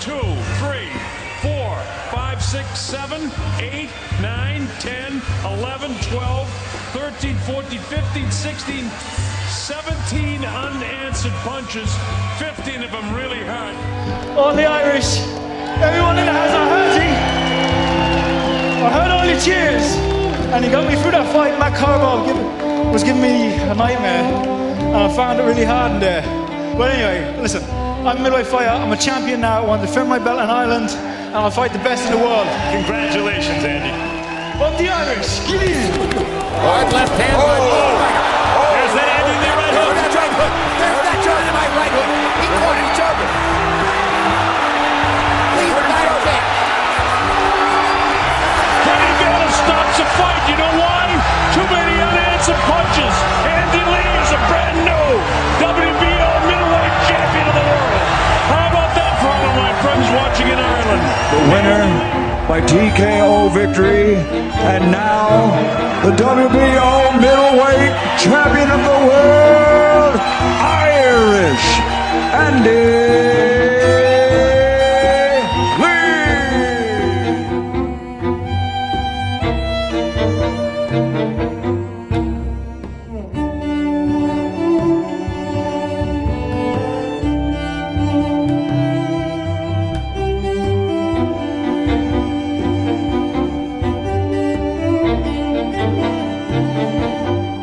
two, three, four, five, six, seven, eight, nine, 10, 11, 12, 13, 14, 15, 16, 17 unanswered punches. 15 of them really hurt. All the Irish, everyone in the house are hurting. I heard all your cheers, and he got me through that fight. Matt give, was giving me a nightmare, and I found it really hard in there. But anyway, listen, I'm a middleweight fighter. I'm a champion now. I want to defend my belt in Ireland, and I'll fight the best in the world. Congratulations, Andy. Up the Irish, give me. The winner by TKO victory, and now the WBO middleweight champion of the world, Música